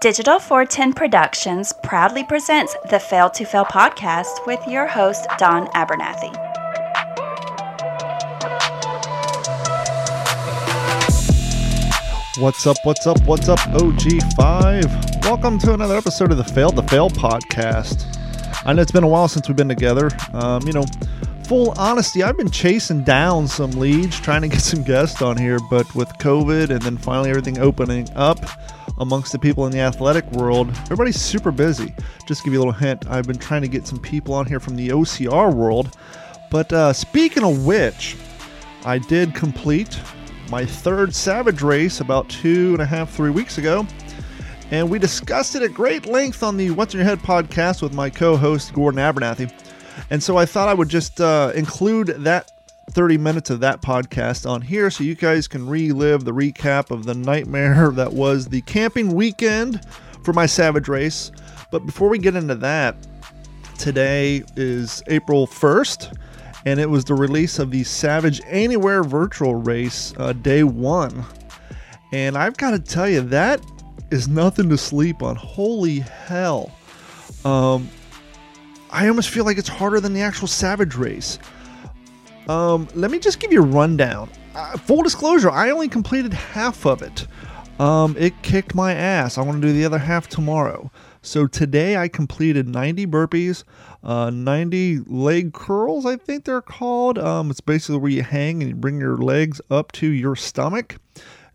Digital 410 Productions proudly presents the Fail to Fail podcast with your host, Don Abernathy. What's up? What's up? What's up, OG5? Welcome to another episode of the Fail to Fail podcast. I know it's been a while since we've been together. Um, you know, full honesty, I've been chasing down some leads, trying to get some guests on here, but with COVID and then finally everything opening up amongst the people in the athletic world, everybody's super busy. Just give you a little hint, I've been trying to get some people on here from the OCR world. But uh, speaking of which, I did complete my third Savage race about two and a half, three weeks ago. And we discussed it at great length on the What's in Your Head podcast with my co host, Gordon Abernathy. And so I thought I would just uh, include that 30 minutes of that podcast on here so you guys can relive the recap of the nightmare that was the camping weekend for my Savage race. But before we get into that, today is April 1st and it was the release of the Savage Anywhere virtual race, uh, day one. And I've got to tell you, that is nothing to sleep on. Holy hell. Um, I almost feel like it's harder than the actual Savage race. Um, let me just give you a rundown. Uh, full disclosure, I only completed half of it. Um, it kicked my ass. I want to do the other half tomorrow. So today I completed 90 burpees, uh, 90 leg curls, I think they're called. Um, it's basically where you hang and you bring your legs up to your stomach.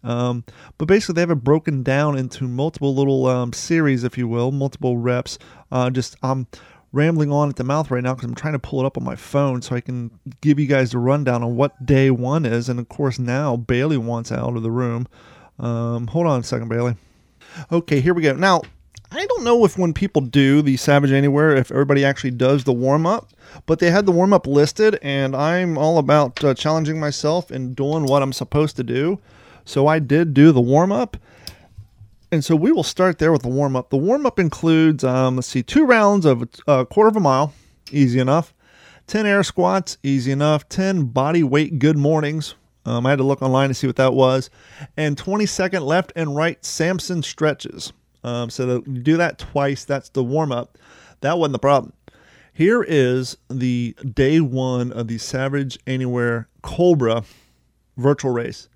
Um, but basically, they have it broken down into multiple little um, series, if you will, multiple reps. Uh, just I'm rambling on at the mouth right now because I'm trying to pull it up on my phone so I can give you guys a rundown on what day one is. And of course, now Bailey wants out of the room. Um, hold on a second, Bailey. Okay, here we go. Now, I don't know if when people do the Savage Anywhere, if everybody actually does the warm up, but they had the warm up listed, and I'm all about uh, challenging myself and doing what I'm supposed to do. So I did do the warm up. And so we will start there with the warm up. The warm up includes, um, let's see, two rounds of a quarter of a mile, easy enough. 10 air squats, easy enough. 10 body weight good mornings. Um, I had to look online to see what that was. And 20 second left and right Samson stretches. Um, so you do that twice. That's the warm up. That wasn't the problem. Here is the day one of the Savage Anywhere Cobra virtual race.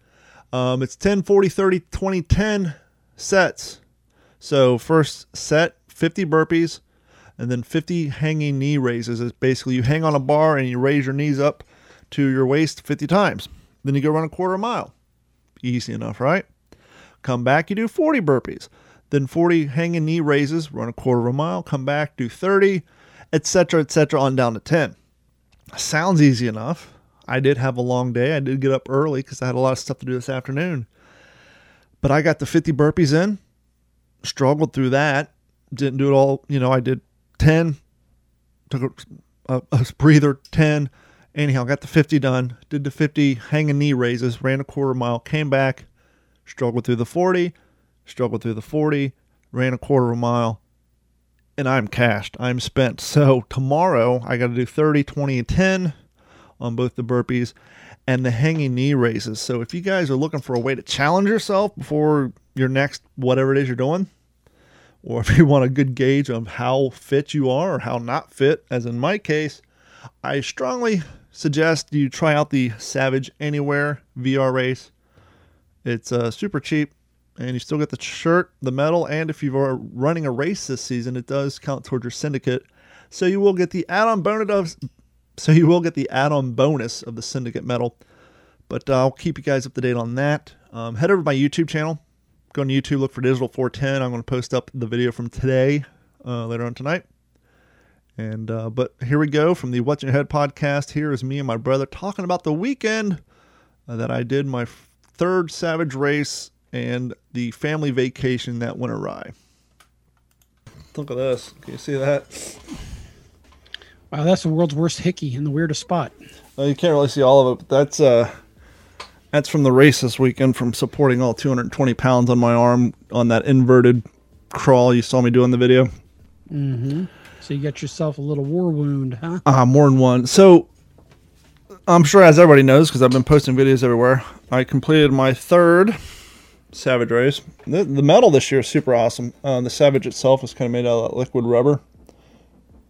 Um, it's 10, 40, 30, 20, 10 sets. So first set, 50 burpees, and then 50 hanging knee raises. It's basically you hang on a bar and you raise your knees up to your waist 50 times. Then you go run a quarter mile. Easy enough, right? Come back, you do 40 burpees then 40 hanging knee raises, run a quarter of a mile, come back, do 30, etc., etc., on down to 10. Sounds easy enough. I did have a long day. I did get up early because I had a lot of stuff to do this afternoon. But I got the 50 burpees in, struggled through that, didn't do it all. You know, I did 10, took a, a, a breather, 10. Anyhow, got the 50 done, did the 50 hanging knee raises, ran a quarter mile, came back, struggled through the 40, struggled through the 40, ran a quarter of a mile, and I'm cashed. I'm spent. So tomorrow I got to do 30, 20, and 10 on both the burpees and the hanging knee raises. So if you guys are looking for a way to challenge yourself before your next whatever it is you're doing, or if you want a good gauge of how fit you are or how not fit, as in my case, I strongly suggest you try out the Savage Anywhere VR race. It's uh, super cheap and you still get the shirt, the medal, and if you are running a race this season, it does count towards your syndicate. So you will get the add-on bonus so you will get the add-on bonus of the syndicate medal. But I'll keep you guys up to date on that. Um, head over to my YouTube channel. Go on YouTube, look for Digital 410. I'm going to post up the video from today uh, later on tonight. And uh, but here we go from the What's in Your Head podcast. Here is me and my brother talking about the weekend uh, that I did my third Savage race and the family vacation that went awry. Look at this. Can you see that? Wow, that's the world's worst hickey in the weirdest spot. Well, you can't really see all of it, but that's uh that's from the race this weekend from supporting all 220 pounds on my arm on that inverted crawl you saw me do in the video. Mm-hmm. So you got yourself a little war wound, huh? Ah, uh, more than one. So I'm sure as everybody knows because I've been posting videos everywhere. I completed my third Savage race. The, the medal this year is super awesome. Uh, the Savage itself is kind of made out of that liquid rubber,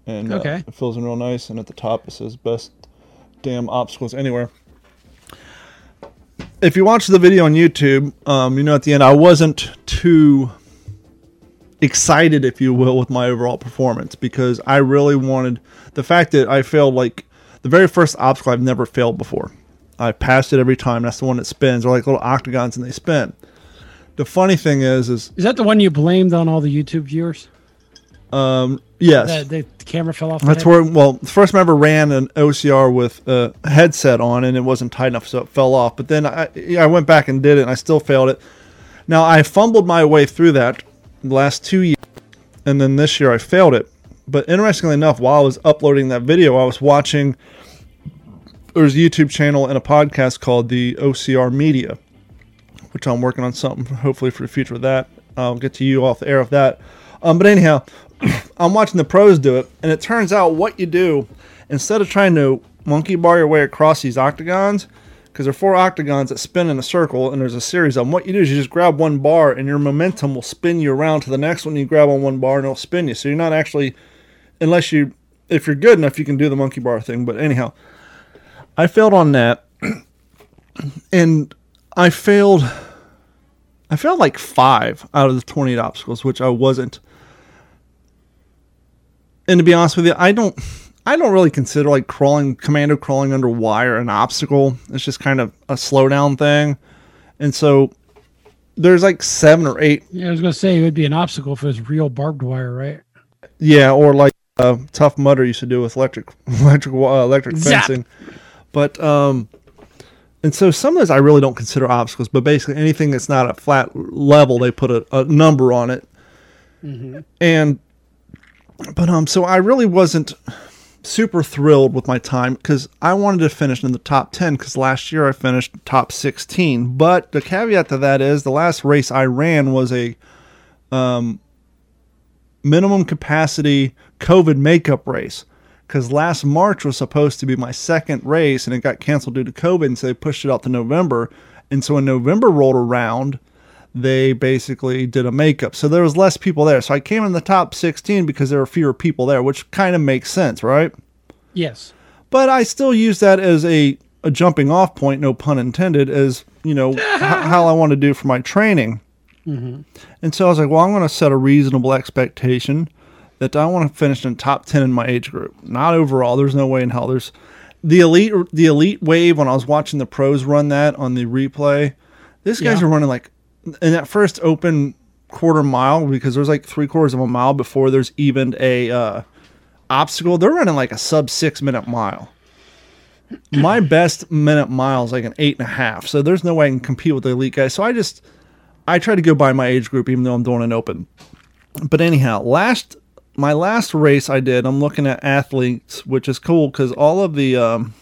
and uh, it feels in real nice. And at the top it says "Best damn obstacles anywhere." If you watch the video on YouTube, um, you know at the end I wasn't too excited, if you will, with my overall performance because I really wanted the fact that I failed like the very first obstacle I've never failed before. I passed it every time. That's the one that spins. They're like little octagons and they spin. The funny thing is, is Is that the one you blamed on all the YouTube viewers? Yes, That the camera fell off. the that's where. Well, the first time I ever ran an OCR with a headset on and it wasn't tight enough, so it fell off. But then I, I went back and did it, and I still failed it. Now I fumbled my way through that the last two years, and then this year I failed it. But interestingly enough, while I was uploading that video, I was watching. There's a YouTube channel and a podcast called the OCR Media, which I'm working on something hopefully for the future of that. I'll get to you off the air of that. Um, but anyhow, I'm watching the pros do it, and it turns out what you do instead of trying to monkey bar your way across these octagons, because there are four octagons that spin in a circle, and there's a series of them. What you do is you just grab one bar, and your momentum will spin you around to the next one. You grab on one bar, and it'll spin you. So you're not actually, unless you, if you're good enough, you can do the monkey bar thing. But anyhow, I failed on that, and I failed. I failed like five out of the 28 obstacles, which I wasn't. And to be honest with you, I don't, I don't really consider like crawling, commando crawling under wire an obstacle. It's just kind of a slowdown thing, and so there's like seven or eight, Yeah, I was gonna say it would be an obstacle if it was real barbed wire, right? yeah, or like uh, tough mudder used to do with electric, electric, uh, electric Zap. fencing, but um, and so some of those I really don't consider obstacles, but basically anything that's not a flat level, they put a, a number on it. And but um, so I really wasn't super thrilled with my time because I wanted to finish in the top ten because last year I finished top sixteen. But the caveat to that is the last race I ran was a um, minimum capacity COVID makeup race because last March was supposed to be my second race and it got canceled due to COVID, and so they pushed it out to November. And so when November rolled around, they basically did a makeup. So there was less people there. So I came in the top 16 because there were fewer people there, which kind of makes sense, right? Yes. But I still use that as a, a jumping off point, no pun intended, as, you know, h- how I want to do for my training. Mm-hmm. And so I was like, well, I'm going to set a reasonable expectation that I want to finish in top 10 in my age group. Not overall. There's no way in hell. There's the elite, the elite wave when I was watching the pros run that on the replay. These guys Yeah. are running like in that first open quarter mile because there's like three quarters of a mile before there's even a uh, obstacle. They're running like a sub six minute mile. My best minute mile is like an eight and a half. So there's no way I can compete with the elite guys. So I just I try to go by my age group even though I'm doing an open. But anyhow, last my last race I did, I'm looking at Athlinks, which is cool because all of the um,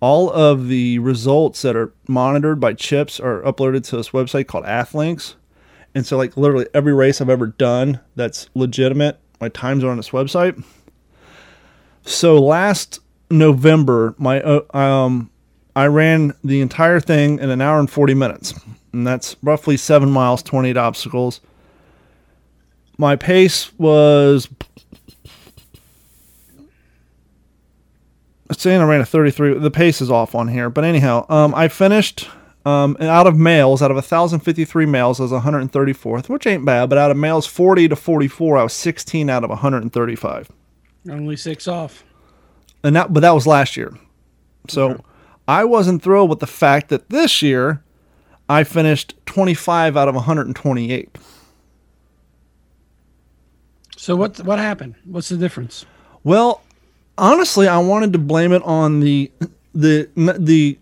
all of the results that are monitored by chips are uploaded to this website called Athlinks. And so like literally every race I've ever done that's legitimate, my times are on this website. So last November, my uh, um, I ran the entire thing in an hour and 40 minutes. And that's roughly seven miles, 28 obstacles. My pace was saying I ran a 33. The pace is off on here, but anyhow, um, I finished um, and out of males, out of 1,053 males, I was 134th, which ain't bad. But out of males 40 to 44, I was 16 out of 135, Only six off. and that but that was last year. So I wasn't thrilled with the fact that this year I finished 25 out of 128. So what what happened? What's the difference? Well, honestly, I wanted to blame it on the the the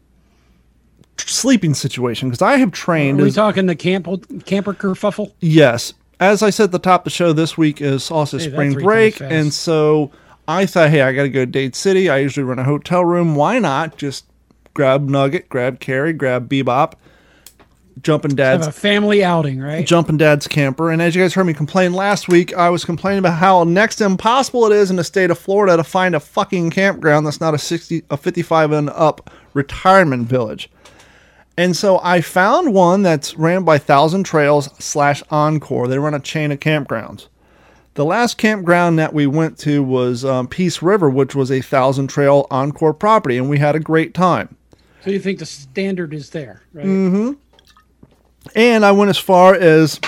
sleeping situation because I have Are trained. we as- talking the camp camper kerfuffle? yes, as I said at the top of the show, this week is also Hey, spring break, and so I thought, hey, I got to go to Dade City. I usually run a hotel room. Why not just grab Nugget, grab Carrie, grab Bebop, jumping Have dad's a family outing, right? jumping dad's camper. And as you guys heard me complain last week, I was complaining about how next to impossible it is in the state of Florida to find a fucking campground that's not a 60 a 55 and up retirement village. And so I found one that's ran by Thousand Trails slash Encore. They run a chain of campgrounds. The last campground that we went to was um, Peace River, which was a Thousand Trail Encore property, and we had a great time. So you think the standard is there, right? Mm-hmm. And I went as far as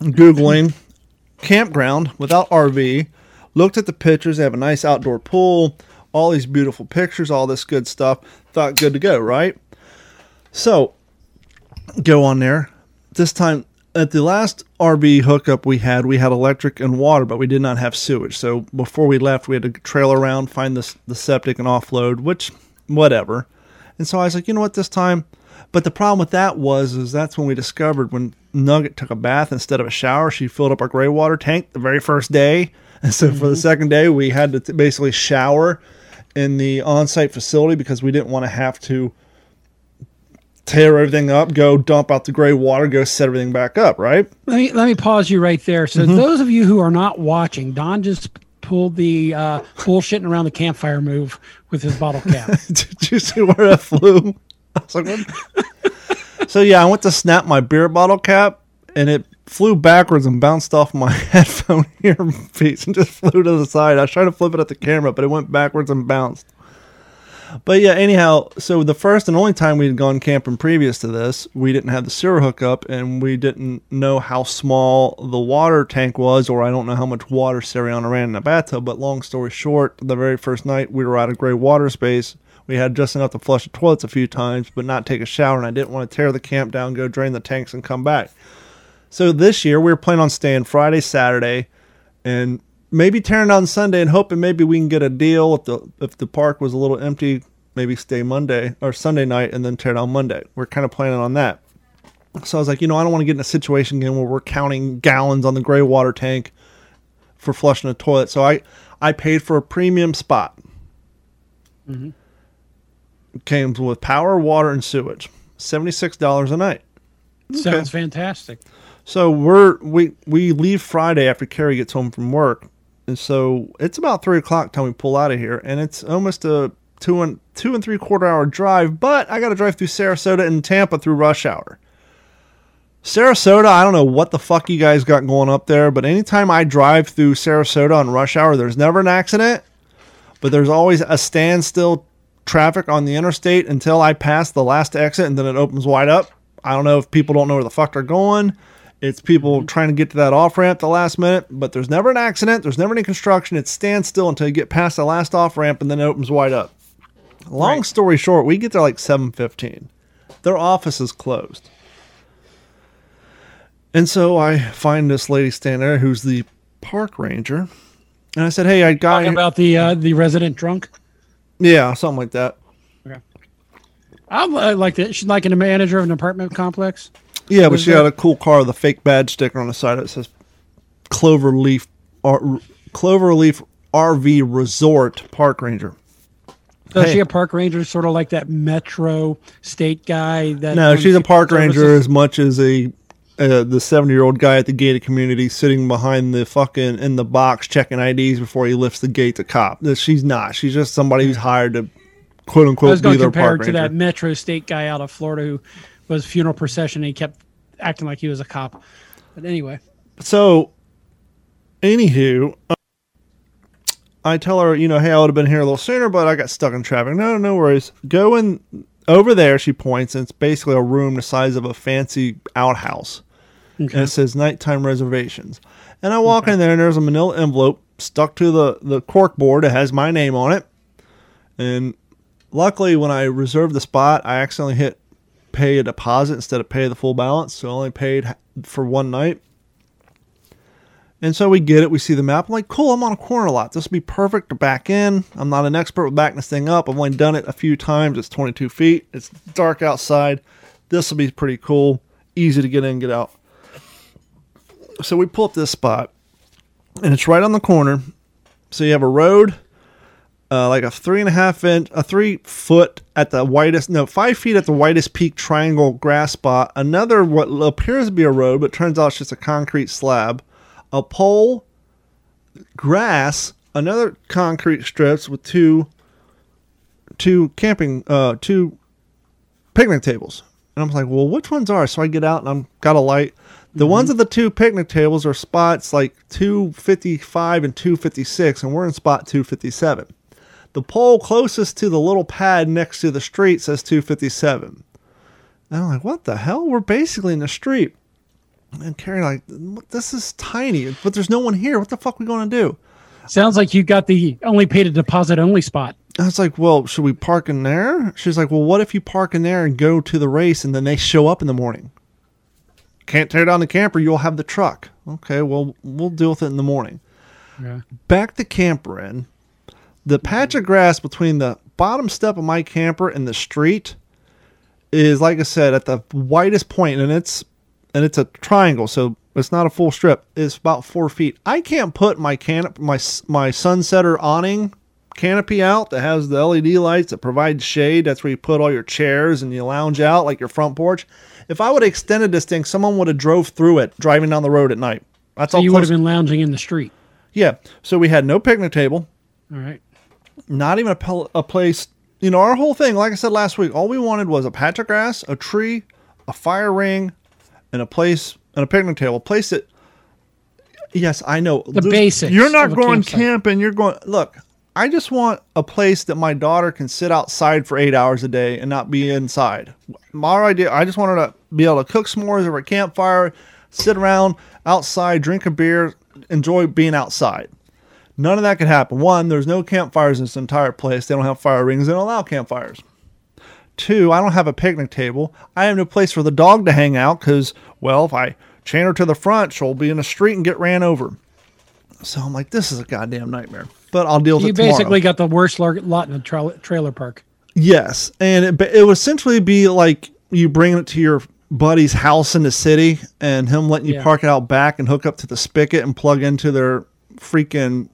Googling campground without RV, looked at the pictures. They have a nice outdoor pool, all these beautiful pictures, all this good stuff. Thought good to go, right? So go on there. This time at the last RV hookup we had, we had electric and water, but we did not have sewage. So before we left, we had to trail around, find the, the septic and offload, which whatever. And so I was like, you know what, this time. But the problem with that was, is that's when we discovered when Nugget took a bath instead of a shower, she filled up our gray water tank the very first day. And so mm-hmm. for the second day, we had to t- basically shower in the on-site facility because we didn't want to have to tear everything up, go dump out the gray water, go set everything back up, right? Let me let me pause you right there. So mm-hmm. those of you who are not watching, Don just pulled the uh, bullshitting around the campfire move with his bottle cap. Did you see where that flew? So yeah, I went to snap my beer bottle cap, and it flew backwards and bounced off my headphone earpiece and just flew to the side. I was trying to flip it at the camera, but it went backwards and bounced. But yeah, anyhow, so the first and only time we had gone camping previous to this, we didn't have the sewer hookup and we didn't know how small the water tank was, or I don't know how much water Sariana ran in the bathtub. But long story short, the very first night we were out of gray water space. We had just enough to flush the toilets a few times, but not take a shower, and I didn't want to tear the camp down, go drain the tanks, and come back. So this year we were planning on staying Friday, Saturday, and maybe tearing down Sunday and hoping maybe we can get a deal if the if the park was a little empty, maybe stay Monday or Sunday night and then tear down Monday. We're kind of planning on that. So I was like, you know, I don't want to get in a situation again where we're counting gallons on the gray water tank for flushing a toilet. So I I paid for a premium spot. Mm-hmm. Came with power, water, and sewage. Seventy six dollars a night. Sounds okay. fantastic. So we're we we leave Friday after Carrie gets home from work, and so it's about three o'clock time we pull out of here, and it's almost a two and two and three quarter hour drive. But I got to drive through Sarasota and Tampa through rush hour. Sarasota, I don't know what the fuck you guys got going up there, but anytime I drive through Sarasota on rush hour, there's never an accident, but there's always a standstill traffic on the interstate until I pass the last exit and then it opens wide up. I don't know if people don't know where the fuck they're going. It's people mm-hmm. trying to get to that off ramp the last minute, but there's never an accident. There's never any construction. It stands still until you get past the last off ramp, and then it opens wide up. Long right. story short, we get there like 7:15. Their office is closed, and so I find this lady standing there who's the park ranger, and I said, "Hey, I got Talking about the uh, the resident drunk." Yeah, something like that. Okay. I like that. She's like a manager of an apartment complex. Yeah, but she had a cool car with a fake badge sticker on the side that says Cloverleaf R- Cloverleaf RV Resort Park Ranger. So hey. is she a park ranger, sort of like that Metro State guy? That no, she's a park services? ranger as much as a uh, the seventy year old guy at the gated community sitting behind the fucking in the box checking IDs before he lifts the gate to cop. She's not. She's just somebody who's hired to quote unquote I was going to compare to that Metro State guy out of Florida who was funeral procession. And he kept acting like he was a cop. But anyway. So, anywho, uh, I tell her, you know, hey, I would have been here a little sooner, but I got stuck in traffic. No, no worries. Go in over there. She points, and it's basically a room the size of a fancy outhouse. Okay. And it says nighttime reservations. And I walk okay. in there, and there's a manila envelope stuck to the, the cork board. It has my name on it. And luckily, when I reserved the spot, I accidentally hit pay a deposit instead of pay the full balance. So I only paid for one night. And so we get it. We see the map. I'm like, cool, I'm on a corner lot. This would be perfect to back in. I'm not an expert with backing this thing up. I've only done it a few times. It's 22 feet. It's dark outside. This will be pretty cool. Easy to get in and get out. So we pull up this spot, and it's right on the corner. So you have a road uh, like a three and a half inch, a three foot at the widest, no, five feet at the widest peak triangle grass spot. Another what appears to be a road, but turns out it's just a concrete slab. A pole, grass, another concrete strips with two, two camping, uh, two picnic tables. And I'm like, well, which ones are? So I get out and I'm got a light. The mm-hmm. ones at the two picnic tables are spots like 255 and 256, and we're in spot 257. The pole closest to the little pad next to the street says 257. And I'm like, what the hell? We're basically in the street. And Carrie like, this is tiny, but there's no one here. What the fuck are we going to do? Sounds like you got the only paid a deposit only spot. I was like, well, should we park in there? She's like, well, what if you park in there and go to the race and then they show up in the morning? Can't tear down the camper, you'll have the truck. Okay, well, we'll deal with it in the morning. Yeah. Back the camper in. The patch of grass between the bottom step of my camper and the street is, like I said, at the widest point, and it's and it's a triangle, so it's not a full strip. It's about four feet. I can't put my can my my sunsetter awning canopy out that has the LED lights that provide shade. That's where you put all your chairs and you lounge out like your front porch. If I would have extended this thing, someone would have drove through it driving down the road at night. That's So all you would have been lounging in the street. yeah. So we had no picnic table, All right. not even a, pel- a place. You know, our whole thing, like I said last week, all we wanted was a patch of grass, a tree, a fire ring, and a place and a picnic table. A place that, yes, I know The There's- basics You're not going campsite. camping. You're going. Look, I just want a place that my daughter can sit outside for eight hours a day and not be inside. My idea, I just want her to be able to cook s'mores over a campfire, sit around outside, drink a beer, enjoy being outside. None of that could happen. One, there's no campfires in this entire place. They don't have fire rings. They don't allow campfires. Two, I don't have a picnic table. I have no place for the dog to hang out because, well, if I chain her to the front, she'll be in the street and get ran over. So I'm like, this is a goddamn nightmare. But I'll deal with You it tomorrow. basically got the worst lot in a tra- trailer park. Yes, and it, it would essentially be like you bringing it to your buddy's house in the city, and him letting you Yeah. park it out back and hook up to the spigot and plug into their freaking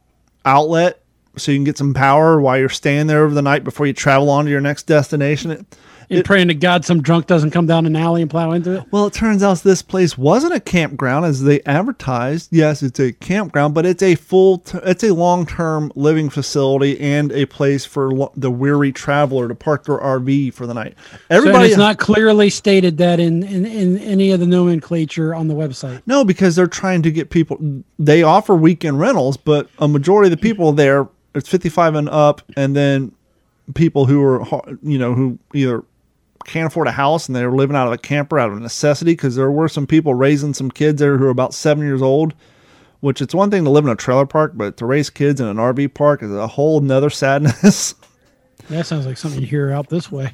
outlet, so you can get some power while you're staying there over the night before you travel on to your next destination. It- And praying to God some drunk doesn't come down an alley and plow into it. well, it turns out this place wasn't a campground as they advertised. Yes, it's a campground, but it's a full, t- it's a long-term living facility and a place for lo- the weary traveler to park their RV for the night. So it's not clearly stated that in, in, in any of the nomenclature on the website. No, because they're trying to get people. They offer weekend rentals, but a majority of the people there it's fifty five and up, and then people who are you know who either can't afford a house and they're living out of a camper out of necessity because there were some people raising some kids there who are about seven years old. Which it's one thing to live in a trailer park, but to raise kids in an RV park is a whole nother sadness. That sounds like something you hear out this way.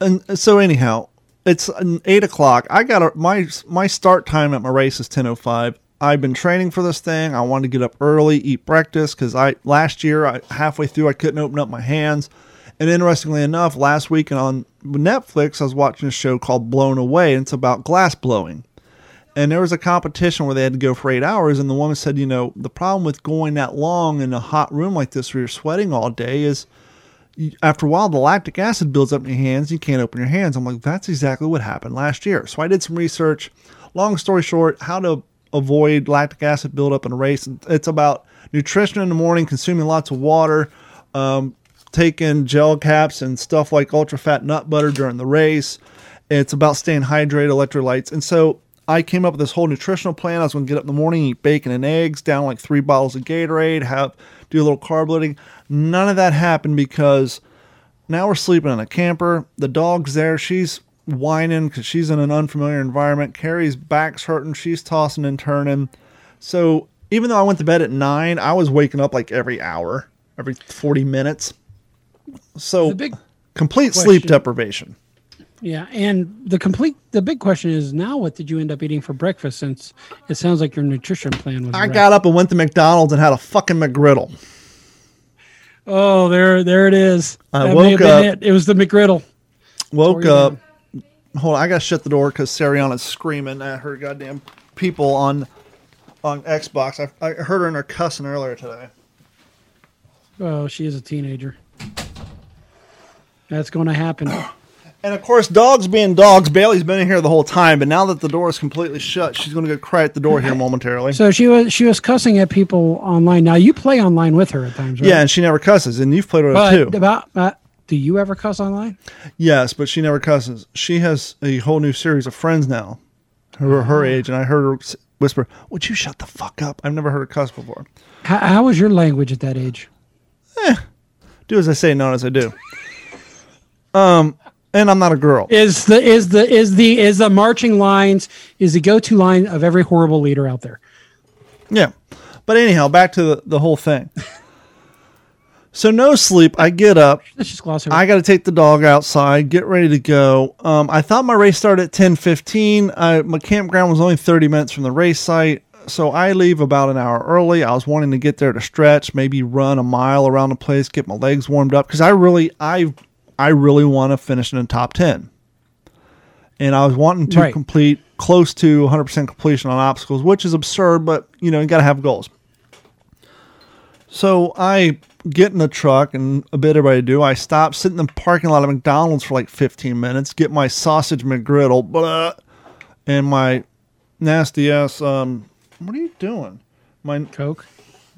and so anyhow, it's eight o'clock. I got a, my my start time at my race is ten o five. I've been training for this thing. I wanted to get up early, eat breakfast because I last year I halfway through I couldn't open up my hands. And interestingly enough, last week on Netflix I was watching a show called Blown Away, and it's about glass blowing. And there was a competition where they had to go for eight hours, and the woman said, you know, the problem with going that long in a hot room like this where you're sweating all day is after a while, the lactic acid builds up in your hands. You can't open your hands. I'm like, that's exactly what happened last year. So I did some research. Long story short, how to avoid lactic acid buildup in a race. It's about nutrition in the morning, consuming lots of water, um, taking gel caps and stuff like ultra fat nut butter during the race. It's about staying hydrated, electrolytes. And so I came up with this whole nutritional plan. I was going to get up in the morning, eat bacon and eggs, down like three bottles of Gatorade, have do a little carb loading. None of that happened because now we're sleeping in a camper. The dog's there. She's whining because she's in an unfamiliar environment. Carrie's back's hurting. She's tossing and turning. So even though I went to bed at nine, I was waking up like every hour, every 40 minutes. So The big complete sleep deprivation. Yeah, and the complete the big question is now what did you end up eating for breakfast since it sounds like your nutrition plan was I wrecked. got up and went to McDonald's and had a fucking McGriddle. Oh, there there it is. I That woke up- It. it was the McGriddle. Woke up. Hold on, I gotta shut the door because Sariana's screaming at her goddamn people on on Xbox. I, I heard her in her cussing earlier today. Oh, she is a teenager. That's going to happen. And of course, dogs being dogs, Bailey's been in here the whole time, but now that the door is completely shut, she's going to go cry at the door here momentarily. So she was she was cussing at people online. Now you play online with her at times, right? yeah, and she never cusses, and you've played with her but too. about uh, Do you ever cuss online? Yes, but she never cusses. She has a whole new series of friends now, who are her age, and I heard her whisper, "Would you shut the fuck up?" I've never heard her cuss before. How, how was your language at that age? Do as I say, not as I do. Um, and I'm not a girl. Is the is the is the is the marching lines is the go to line of every horrible leader out there? Yeah. But anyhow, back to the, the whole thing. So no sleep. I get up. Let's just gloss over. I got to take the dog outside, get ready to go. Um, I thought my race started at ten fifteen. I My campground was only 30 minutes from the race site. So I leave about an hour early. I was wanting to get there to stretch, maybe run a mile around the place, get my legs warmed up because I really, I, I really want to finish in the top ten. And I was wanting to Right. complete close to 100% completion on obstacles, which is absurd, but you know you got to have goals. So I get in the truck and a bit everybody do. I stop, sit in the parking lot of McDonald's for like 15 minutes, get my sausage McGriddle, blah, and my nasty ass. Um, what are you doing? My Coke.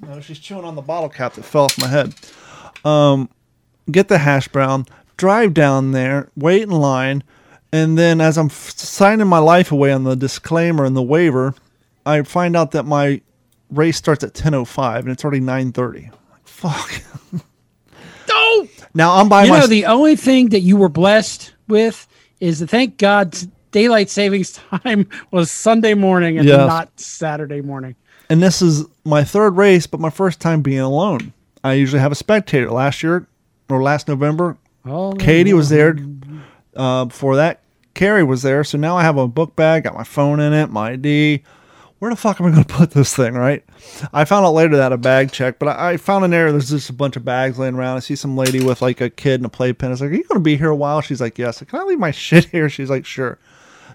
no, she's chewing on the bottle cap that fell off my head. Um, get the hash brown, drive down there, wait in line, and then as I'm f- signing my life away on the disclaimer and the waiver, I find out that my race starts at 10:05 and it's already 9:30. Fuck. Oh, Now I'm by myself. you my know the only thing that you were blessed with is that thank God daylight savings time was Sunday morning and Yes. not Saturday morning. and this is my third race, but my first time being alone. I usually have a spectator. Last year or last November, Oh, Katie was there. Uh, before that, Carrie was there. So now I have a book bag, got my phone in it, my ID. Where the fuck am I going to put this thing, right? I found out later that a bag check, but I, I found an area. There's just a bunch of bags laying around. I see some lady with like a kid and a playpen. I was like, Are you going to be here a while? She's like, Yes. Can I leave my shit here? She's like, Sure.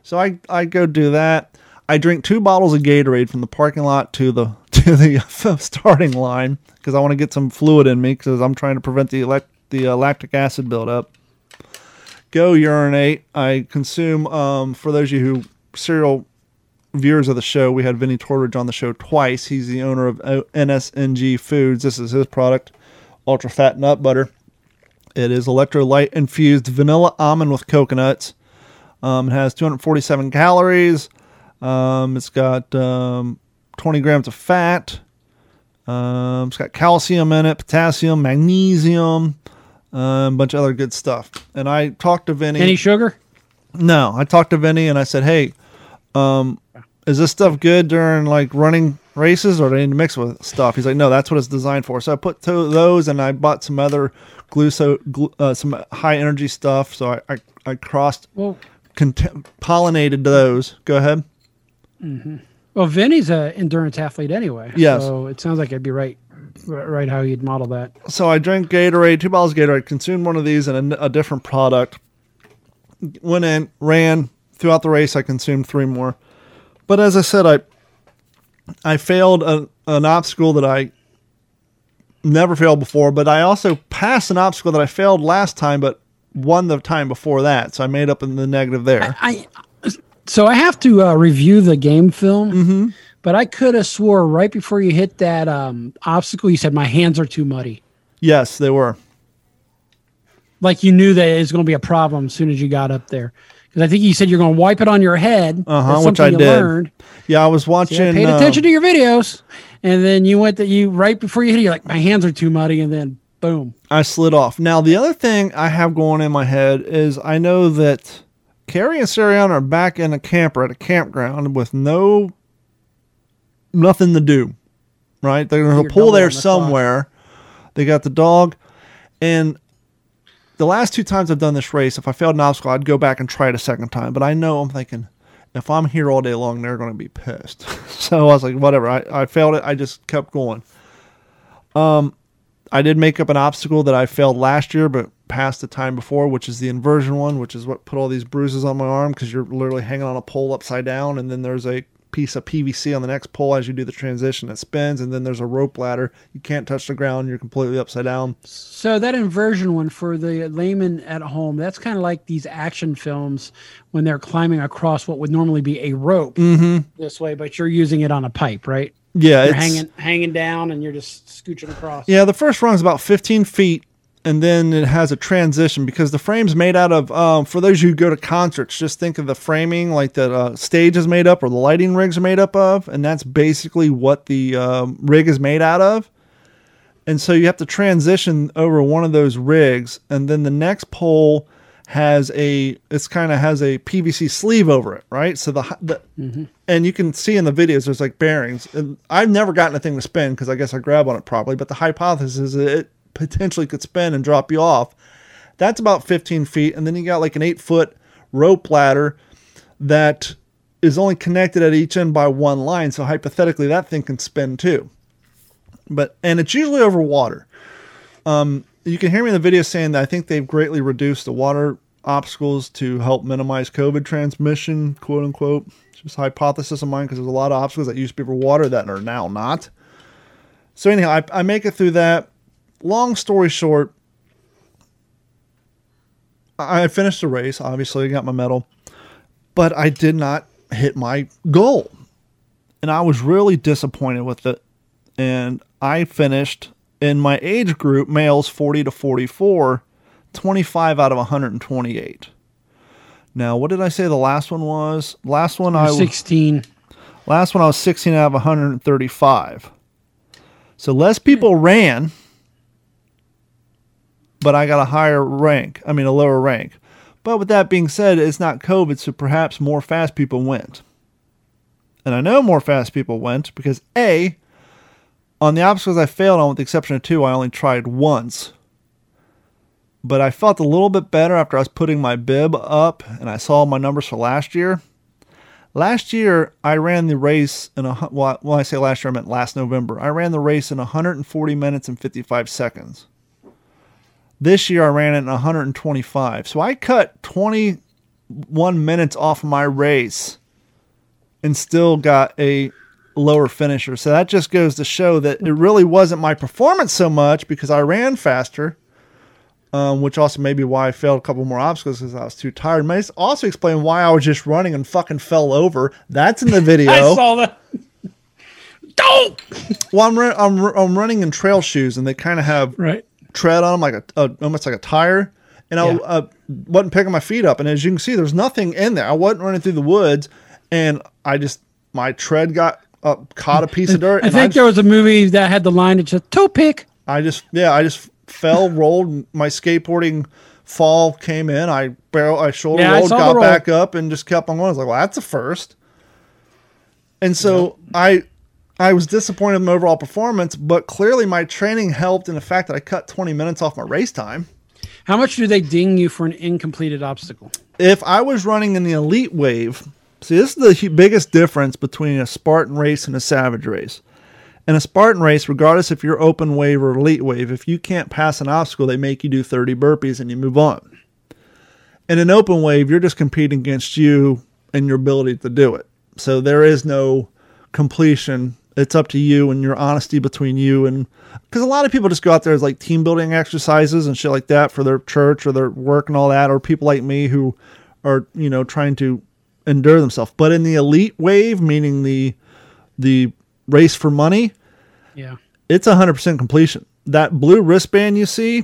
So I, I go do that. I drink two bottles of Gatorade from the parking lot to the to the starting line because I want to get some fluid in me because I'm trying to prevent the elect, the uh, lactic acid buildup go urinate. I consume, um, for those of you who serial viewers of the show, we had Vinny Tortorich on the show twice. He's the owner of NSNG Foods. This is his product, Ultra Fat Nut Butter. It is electrolyte infused vanilla almond with coconuts. Um, it has 247 calories. Um, it's got um, 20 grams of fat. Um, it's got calcium in it, potassium, magnesium, um, a bunch of other good stuff. And I talked to Vinny. Any sugar? no, I talked to Vinny and I said, "Hey, um, is this stuff good during like running races, or do I need to mix with stuff?" He's like, "No, that's what it's designed for." So I put to those, and I bought some other gluco, glu- uh, some high energy stuff. So I I, I crossed Well, cont- pollinated those. Go ahead. well, Vinny's a endurance athlete anyway. Yes. So it sounds like it'd be right, right how you'd model that. so I drank Gatorade, two bottles of Gatorade, consumed one of these and a, a different product. Went in, ran throughout the race. I consumed three more, but as I said, I I failed a, an obstacle that I never failed before. But I also passed an obstacle that I failed last time, but won the time before that. So I made up in the negative there. I so I have to uh, review the game film, Mm-hmm. But I could have swore right before you hit that um, obstacle, you said my hands are too muddy. Yes, they were. Like you knew that it was going to be a problem as soon as you got up there. Because I think you said you're going to wipe it on your head. Uh-huh, which I you did. Learned. Yeah, I was watching. paid uh, attention to your videos, and then you went that you right before you hit it, you're like my hands are too muddy, and then boom. I slid off. Now, the other thing I have going in my head is I know that Carrie and Sariana are back in a camper at a campground with no nothing to do. Right? They're going to pull there on the clock. somewhere. They got the dog, and the last two times I've done this race, if I failed an obstacle, I'd go back and try it a second time. But I know I'm thinking, if I'm here all day long, they're going to be pissed. so I was like, whatever. I, I failed it. I just kept going. Um, I did make up an obstacle that I failed last year, but passed the time before, which is the inversion one, which is what put all these bruises on my arm because you're literally hanging on a pole upside down, and then there's a piece of PVC on the next pole as you do the transition. It spins, and then there's a rope ladder. You can't touch the ground. You're completely upside down. So that inversion one for the layman at home, that's kind of like these action films when they're climbing across what would normally be a rope mm-hmm. this way, but you're using it on a pipe, right? Yeah, You're hanging hanging down and you're just scooching across. Yeah, the first run is about 15 feet, and then it has a transition because the frame's made out of. Um, for those who go to concerts, just think of the framing like the uh, stage is made up or the lighting rigs are made up of, and that's basically what the um, rig is made out of. And so you have to transition over one of those rigs, and then the next pole has a it's kind of has a PVC sleeve over it, right? So the, the mm-hmm. and you can see in the videos there's like bearings. And I've never gotten a thing to spin because I guess I grab on it properly. But the hypothesis is it potentially could spin and drop you off. That's about 15 feet, and then you got like an eight foot rope ladder that is only connected at each end by one line. So hypothetically, that thing can spin too. But and it's usually over water. Um, you can hear me in the video saying that I think they've greatly reduced the water obstacles to help minimize COVID transmission, quote unquote. It's just hypothesis of mine because there's a lot of obstacles that used to be for water that are now not. So anyhow, I, I make it through that. Long story short, I finished the race. Obviously, I got my medal, but I did not hit my goal, and I was really disappointed with it. And I finished in my age group, males 40 to 44, 25 out of 128. Now, what did I say the last one was? Last one I was 16. Last one I was 16 out of 135. So less people ran, but I got a higher rank. I mean, a lower rank. But with that being said, it's not COVID, so perhaps more fast people went. And I know more fast people went because A, on the obstacles I failed on, with the exception of two, I only tried once. But I felt a little bit better after I was putting my bib up and I saw my numbers for last year. Last year, I ran the race in a well. When I say last year, I meant last November. I ran the race in 140 minutes and 55 seconds. This year, I ran it in 125. So I cut 21 minutes off my race and still got a lower finisher. So that just goes to show that it really wasn't my performance so much because I ran faster, um, which also may be why I failed a couple more obstacles because I was too tired. May also explain why I was just running and fucking fell over. That's in the video. I saw that. Don't. Well, I'm, I'm I'm running in trail shoes and they kind of have right tread on them like a, a almost like a tire. And I uh, wasn't picking my feet up, and as you can see, there's nothing in there. I wasn't running through the woods, and I just my tread got uh, caught a piece of dirt. I think I just, there was a movie that had the line that said toe pick. I just yeah, I just fell, rolled. My skateboarding fall came in. I barrel, I shoulder yeah, rolled, got back up, and just kept on going. I was like, well, that's a first. And so yep. I I was disappointed in my overall performance, but clearly my training helped in the fact that I cut 20 minutes off my race time. How much do they ding you for an incompleted obstacle? If I was running in the elite wave, See, this is the biggest difference between a Spartan race and a Savage race. In a Spartan race, regardless if you're open wave or elite wave, if you can't pass an obstacle, they make you do 30 burpees and you move on. In an open wave, you're just competing against you and your ability to do it. So there is no completion. It's up to you and your honesty between you and because a lot of people just go out there as like team building exercises and shit like that for their church or their work and all that, or people like me who are you know trying to endure themselves. But in the elite wave, meaning the the race for money, yeah, it's hundred percent completion. That blue wristband you see,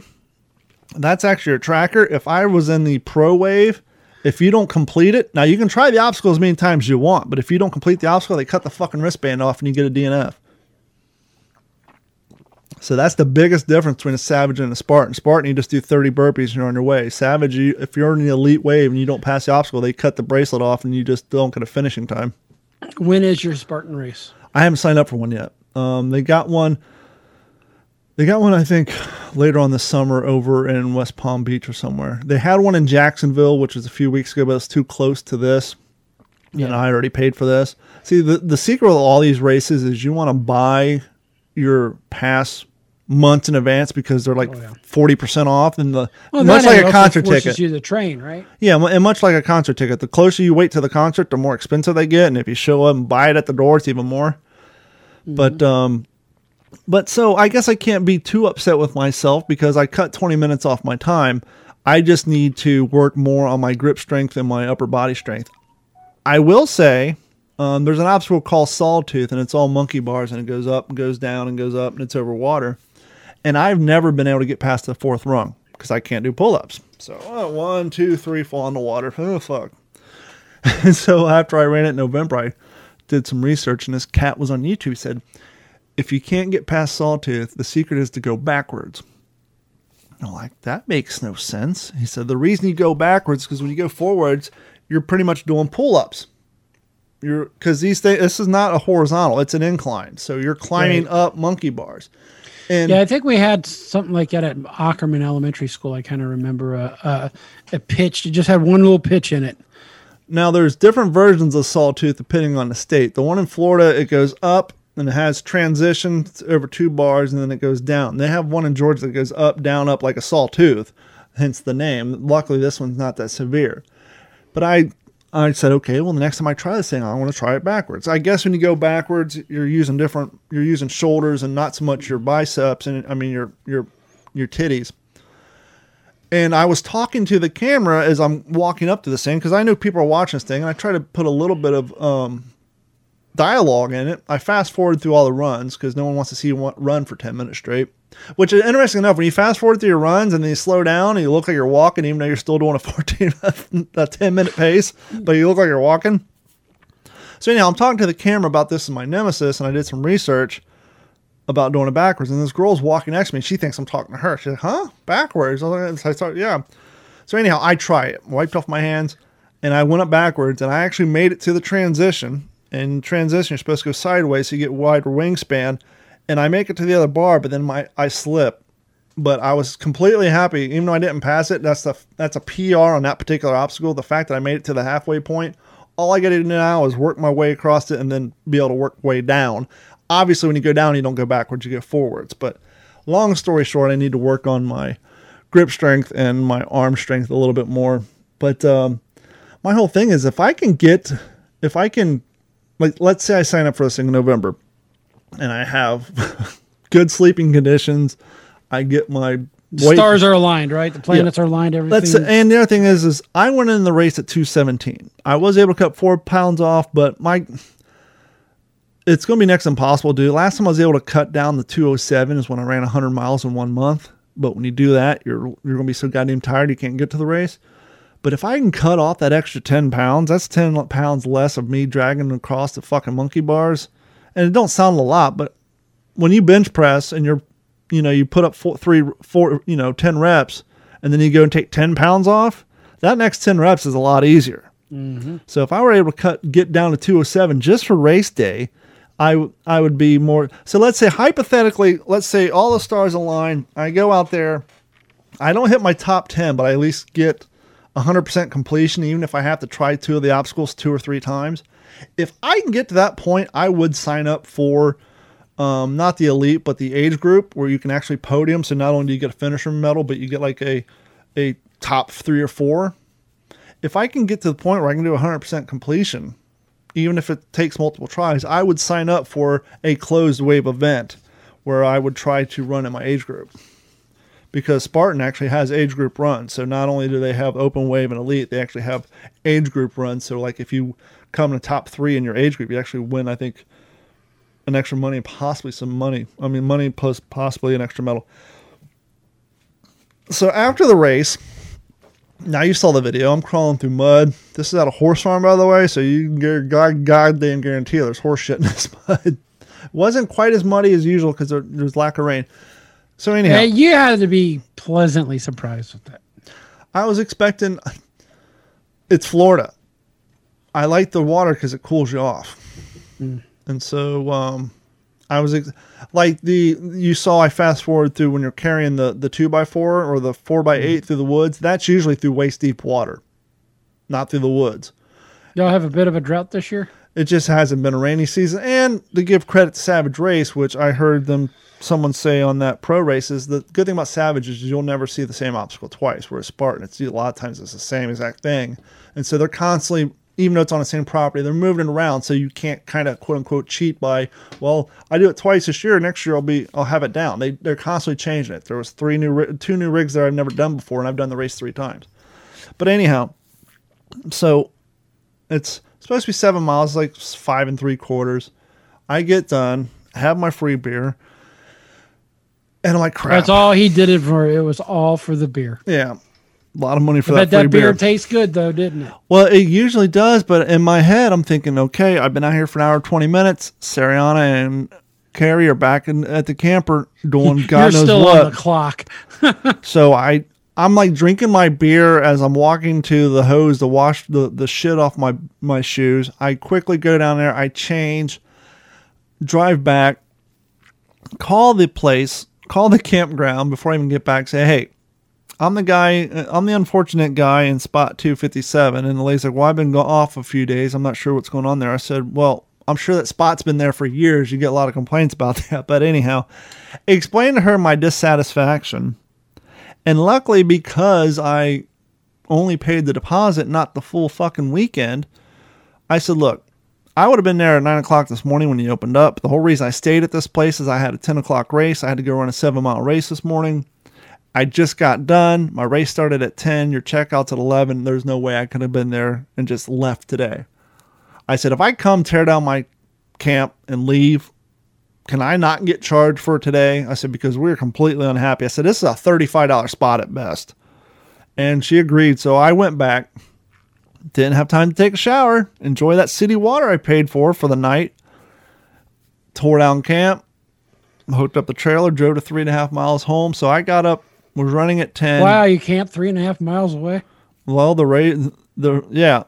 that's actually a tracker. If I was in the pro wave, if you don't complete it, now you can try the obstacle as many times as you want, but if you don't complete the obstacle, they cut the fucking wristband off and you get a DNF. So that's the biggest difference between a Savage and a Spartan. Spartan, you just do 30 burpees and you're on your way. Savage, you, if you're in the elite wave and you don't pass the obstacle, they cut the bracelet off and you just don't get a finishing time. When is your Spartan race? I haven't signed up for one yet. Um, they got one. They got one, I think, later on this summer over in West Palm Beach or somewhere. They had one in Jacksonville, which was a few weeks ago, but it's too close to this. Yeah. And I already paid for this. See, the, the secret of all these races is you want to buy your pass months in advance because they're like forty percent off. And the well, much like a concert ticket, you the train, right? Yeah, and much like a concert ticket, the closer you wait to the concert, the more expensive they get. And if you show up and buy it at the door, it's even more. Mm-hmm. But um, but so I guess I can't be too upset with myself because I cut twenty minutes off my time. I just need to work more on my grip strength and my upper body strength. I will say um, there's an obstacle called Sawtooth, and it's all monkey bars, and it goes up and goes down and goes up, and it's over water and I've never been able to get past the fourth rung because I can't do pull ups. So oh, one, two, three, fall in the water. Oh fuck! and so after I ran it in November, I did some research, and this cat was on YouTube. Said, "If you can't get past Sawtooth, the secret is to go backwards." I'm like, that makes no sense. He said, the reason you go backwards because when you go forwards, you're pretty much doing pull ups. You're because these things. This is not a horizontal; it's an incline. So you're climbing Right. up monkey bars. And Yeah, I think we had something like that at Ackerman Elementary School. I kind of remember a, a a pitch. It just had one little pitch in it. now there's different versions of sawtooth depending on the state. The one in Florida, it goes up and it has transition over two bars, and then it goes down. They have one in Georgia that goes up, down, up like a sawtooth, hence the name. Luckily, this one's not that severe. But I I said, okay, well, the next time I try this thing, I want to try it backwards. I guess when you go backwards, you're using different, you're using shoulders and not so much your biceps and I mean your your your titties. And I was talking to the camera as I'm walking up to this thing because I know people are watching this thing, and I try to put a little bit of um, dialogue in it. I fast forward through all the runs because no one wants to see you run for 10 minutes straight. Which is interesting enough. When you fast forward through your runs and then you slow down and you look like you're walking, even though you're still doing a 14, a 10 minute pace, but you look like you're walking. So, anyhow, I'm talking to the camera about this in my nemesis, and I did some research about doing it backwards. And this girl's walking next to me, she thinks I'm talking to her. She's like, huh? Backwards? I thought, yeah. So, anyhow, I try it, wiped off my hands, and I went up backwards, and I actually made it to the transition. And transition, you're supposed to go sideways so you get wider wingspan. And I make it to the other bar, but then my I slip. But I was completely happy, even though I didn't pass it. That's the that's a PR on that particular obstacle. The fact that I made it to the halfway point, all I got to do now is work my way across it and then be able to work way down. Obviously, when you go down, you don't go backwards; you go forwards. But long story short, I need to work on my grip strength and my arm strength a little bit more. But um, my whole thing is if I can get, if I can, like, let's say I sign up for this in November and I have good sleeping conditions, I get my weight. Stars are aligned, right? The planets are aligned. Everything. Let's, and the other thing is, is I went in the race at 217. I was able to cut four pounds off, but my it's going to be next impossible to do. Last time I was able to cut down the 207 is when I ran 100 miles in one month. But when you do that, you're you're going to be so goddamn tired you can't get to the race. But if I can cut off that extra 10 pounds, that's 10 pounds less of me dragging across the fucking monkey bars. And it don't sound a lot, but when you bench press and you're, you know, you put up four, three, four, you know, 10 reps and then you go and take 10 pounds off, that next 10 reps is a lot easier. Mm-hmm. So if I were able to cut, get down to 207 just for race day, I, I would be more. So let's say hypothetically, let's say all the stars align. I go out there, I don't hit my top 10, but I at least get 100% completion, even if I have to try two of the obstacles two or three times. If I can get to that point, I would sign up for um, not the elite, but the age group where you can actually podium. So not only do you get a finisher medal, but you get like a, a top three or four. If I can get to the point where I can do 100% completion, even if it takes multiple tries, I would sign up for a closed wave event where I would try to run in my age group. Because Spartan actually has age group runs. So not only do they have open wave and elite, they actually have age group runs. So like if you come the top three in your age group, you actually win, I think, an extra money and possibly some money. I mean, money plus possibly an extra medal. So after the race, now you saw the video. I'm crawling through mud. This is at a horse farm, by the way, so you can get god goddamn guarantee there's horse shit in this mud. Wasn't quite as muddy as usual because there, there's lack of rain. So anyhow, Yeah, you had to be pleasantly surprised with that. I was expecting. It's Florida. I like the water because it cools you off, and so um, I was ex- like the you saw. I fast forward through when you're carrying the the two by four or the four by eight through the woods. That's usually through waist deep water, not through the woods. Y'all have a bit of a drought this year. It just hasn't been a rainy season. And to give credit to Savage Race, which I heard them someone say on that pro race, is the good thing about Savage is you'll never see the same obstacle twice. Whereas Spartan, it's a lot of times it's the same exact thing, and so they're constantly. Even though it's on the same property, they're moving it around, so you can't kind of quote unquote cheat by, well, I do it twice this year. Next year I'll be, I'll have it down. They they're constantly changing it. There was three new, two new rigs that I've never done before, and I've done the race three times. But anyhow, so it's supposed to be seven miles, like five and three quarters. I get done, have my free beer. And I'm like, crap. That's all he did it for. It was all for the beer. Yeah. A lot of money for I that that beer beer. tastes good though, didn't it? Well, it usually does, but in my head, I'm thinking, okay, I've been out here for an hour, 20 minutes. Sariana and Carrie are back in, at the camper doing God You're knows still what. on the clock. So I I'm like drinking my beer as I'm walking to the hose to wash the, the shit off my my shoes. I quickly go down there, I change, drive back, call the place, call the campground before I even get back, say, Hey, I'm the guy uh, I'm the unfortunate guy in spot two fifty seven and the lady's like, Well, I've been off a few days. I'm not sure what's going on there. I said, Well, I'm sure that spot's been there for years. You get a lot of complaints about that. But anyhow, explain to her my dissatisfaction. And luckily, because I only paid the deposit, not the full fucking weekend, I said, look, I would have been there at nine o'clock this morning when you opened up. The whole reason I stayed at this place is I had a 10 o'clock race. I had to go run a seven mile race this morning. I just got done. My race started at 10. Your checkout's at 11. There's no way I could have been there and just left today. I said, if I come tear down my camp and leave, can I not get charged for today? I said, because we're completely unhappy. I said, this is a $35 spot at best. And she agreed. So I went back. Didn't have time to take a shower, enjoy that city water I paid for for the night. Tore down camp, hooked up the trailer, drove to three and a half miles home. So I got up, was running at 10. wow, you camped three and a half miles away. Well, the rate, the yeah,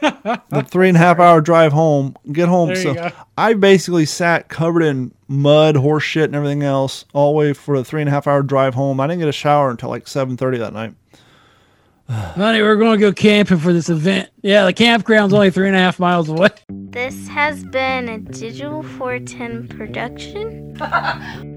the three and a half hour drive home, get home. There so. I basically sat covered in mud, horse shit, and everything else all the way for the three and a half hour drive home. I didn't get a shower until like seven thirty that night. Honey, we're going to go camping for this event. Yeah, the campground's only three and a half miles away. This has been a Digital 410 production.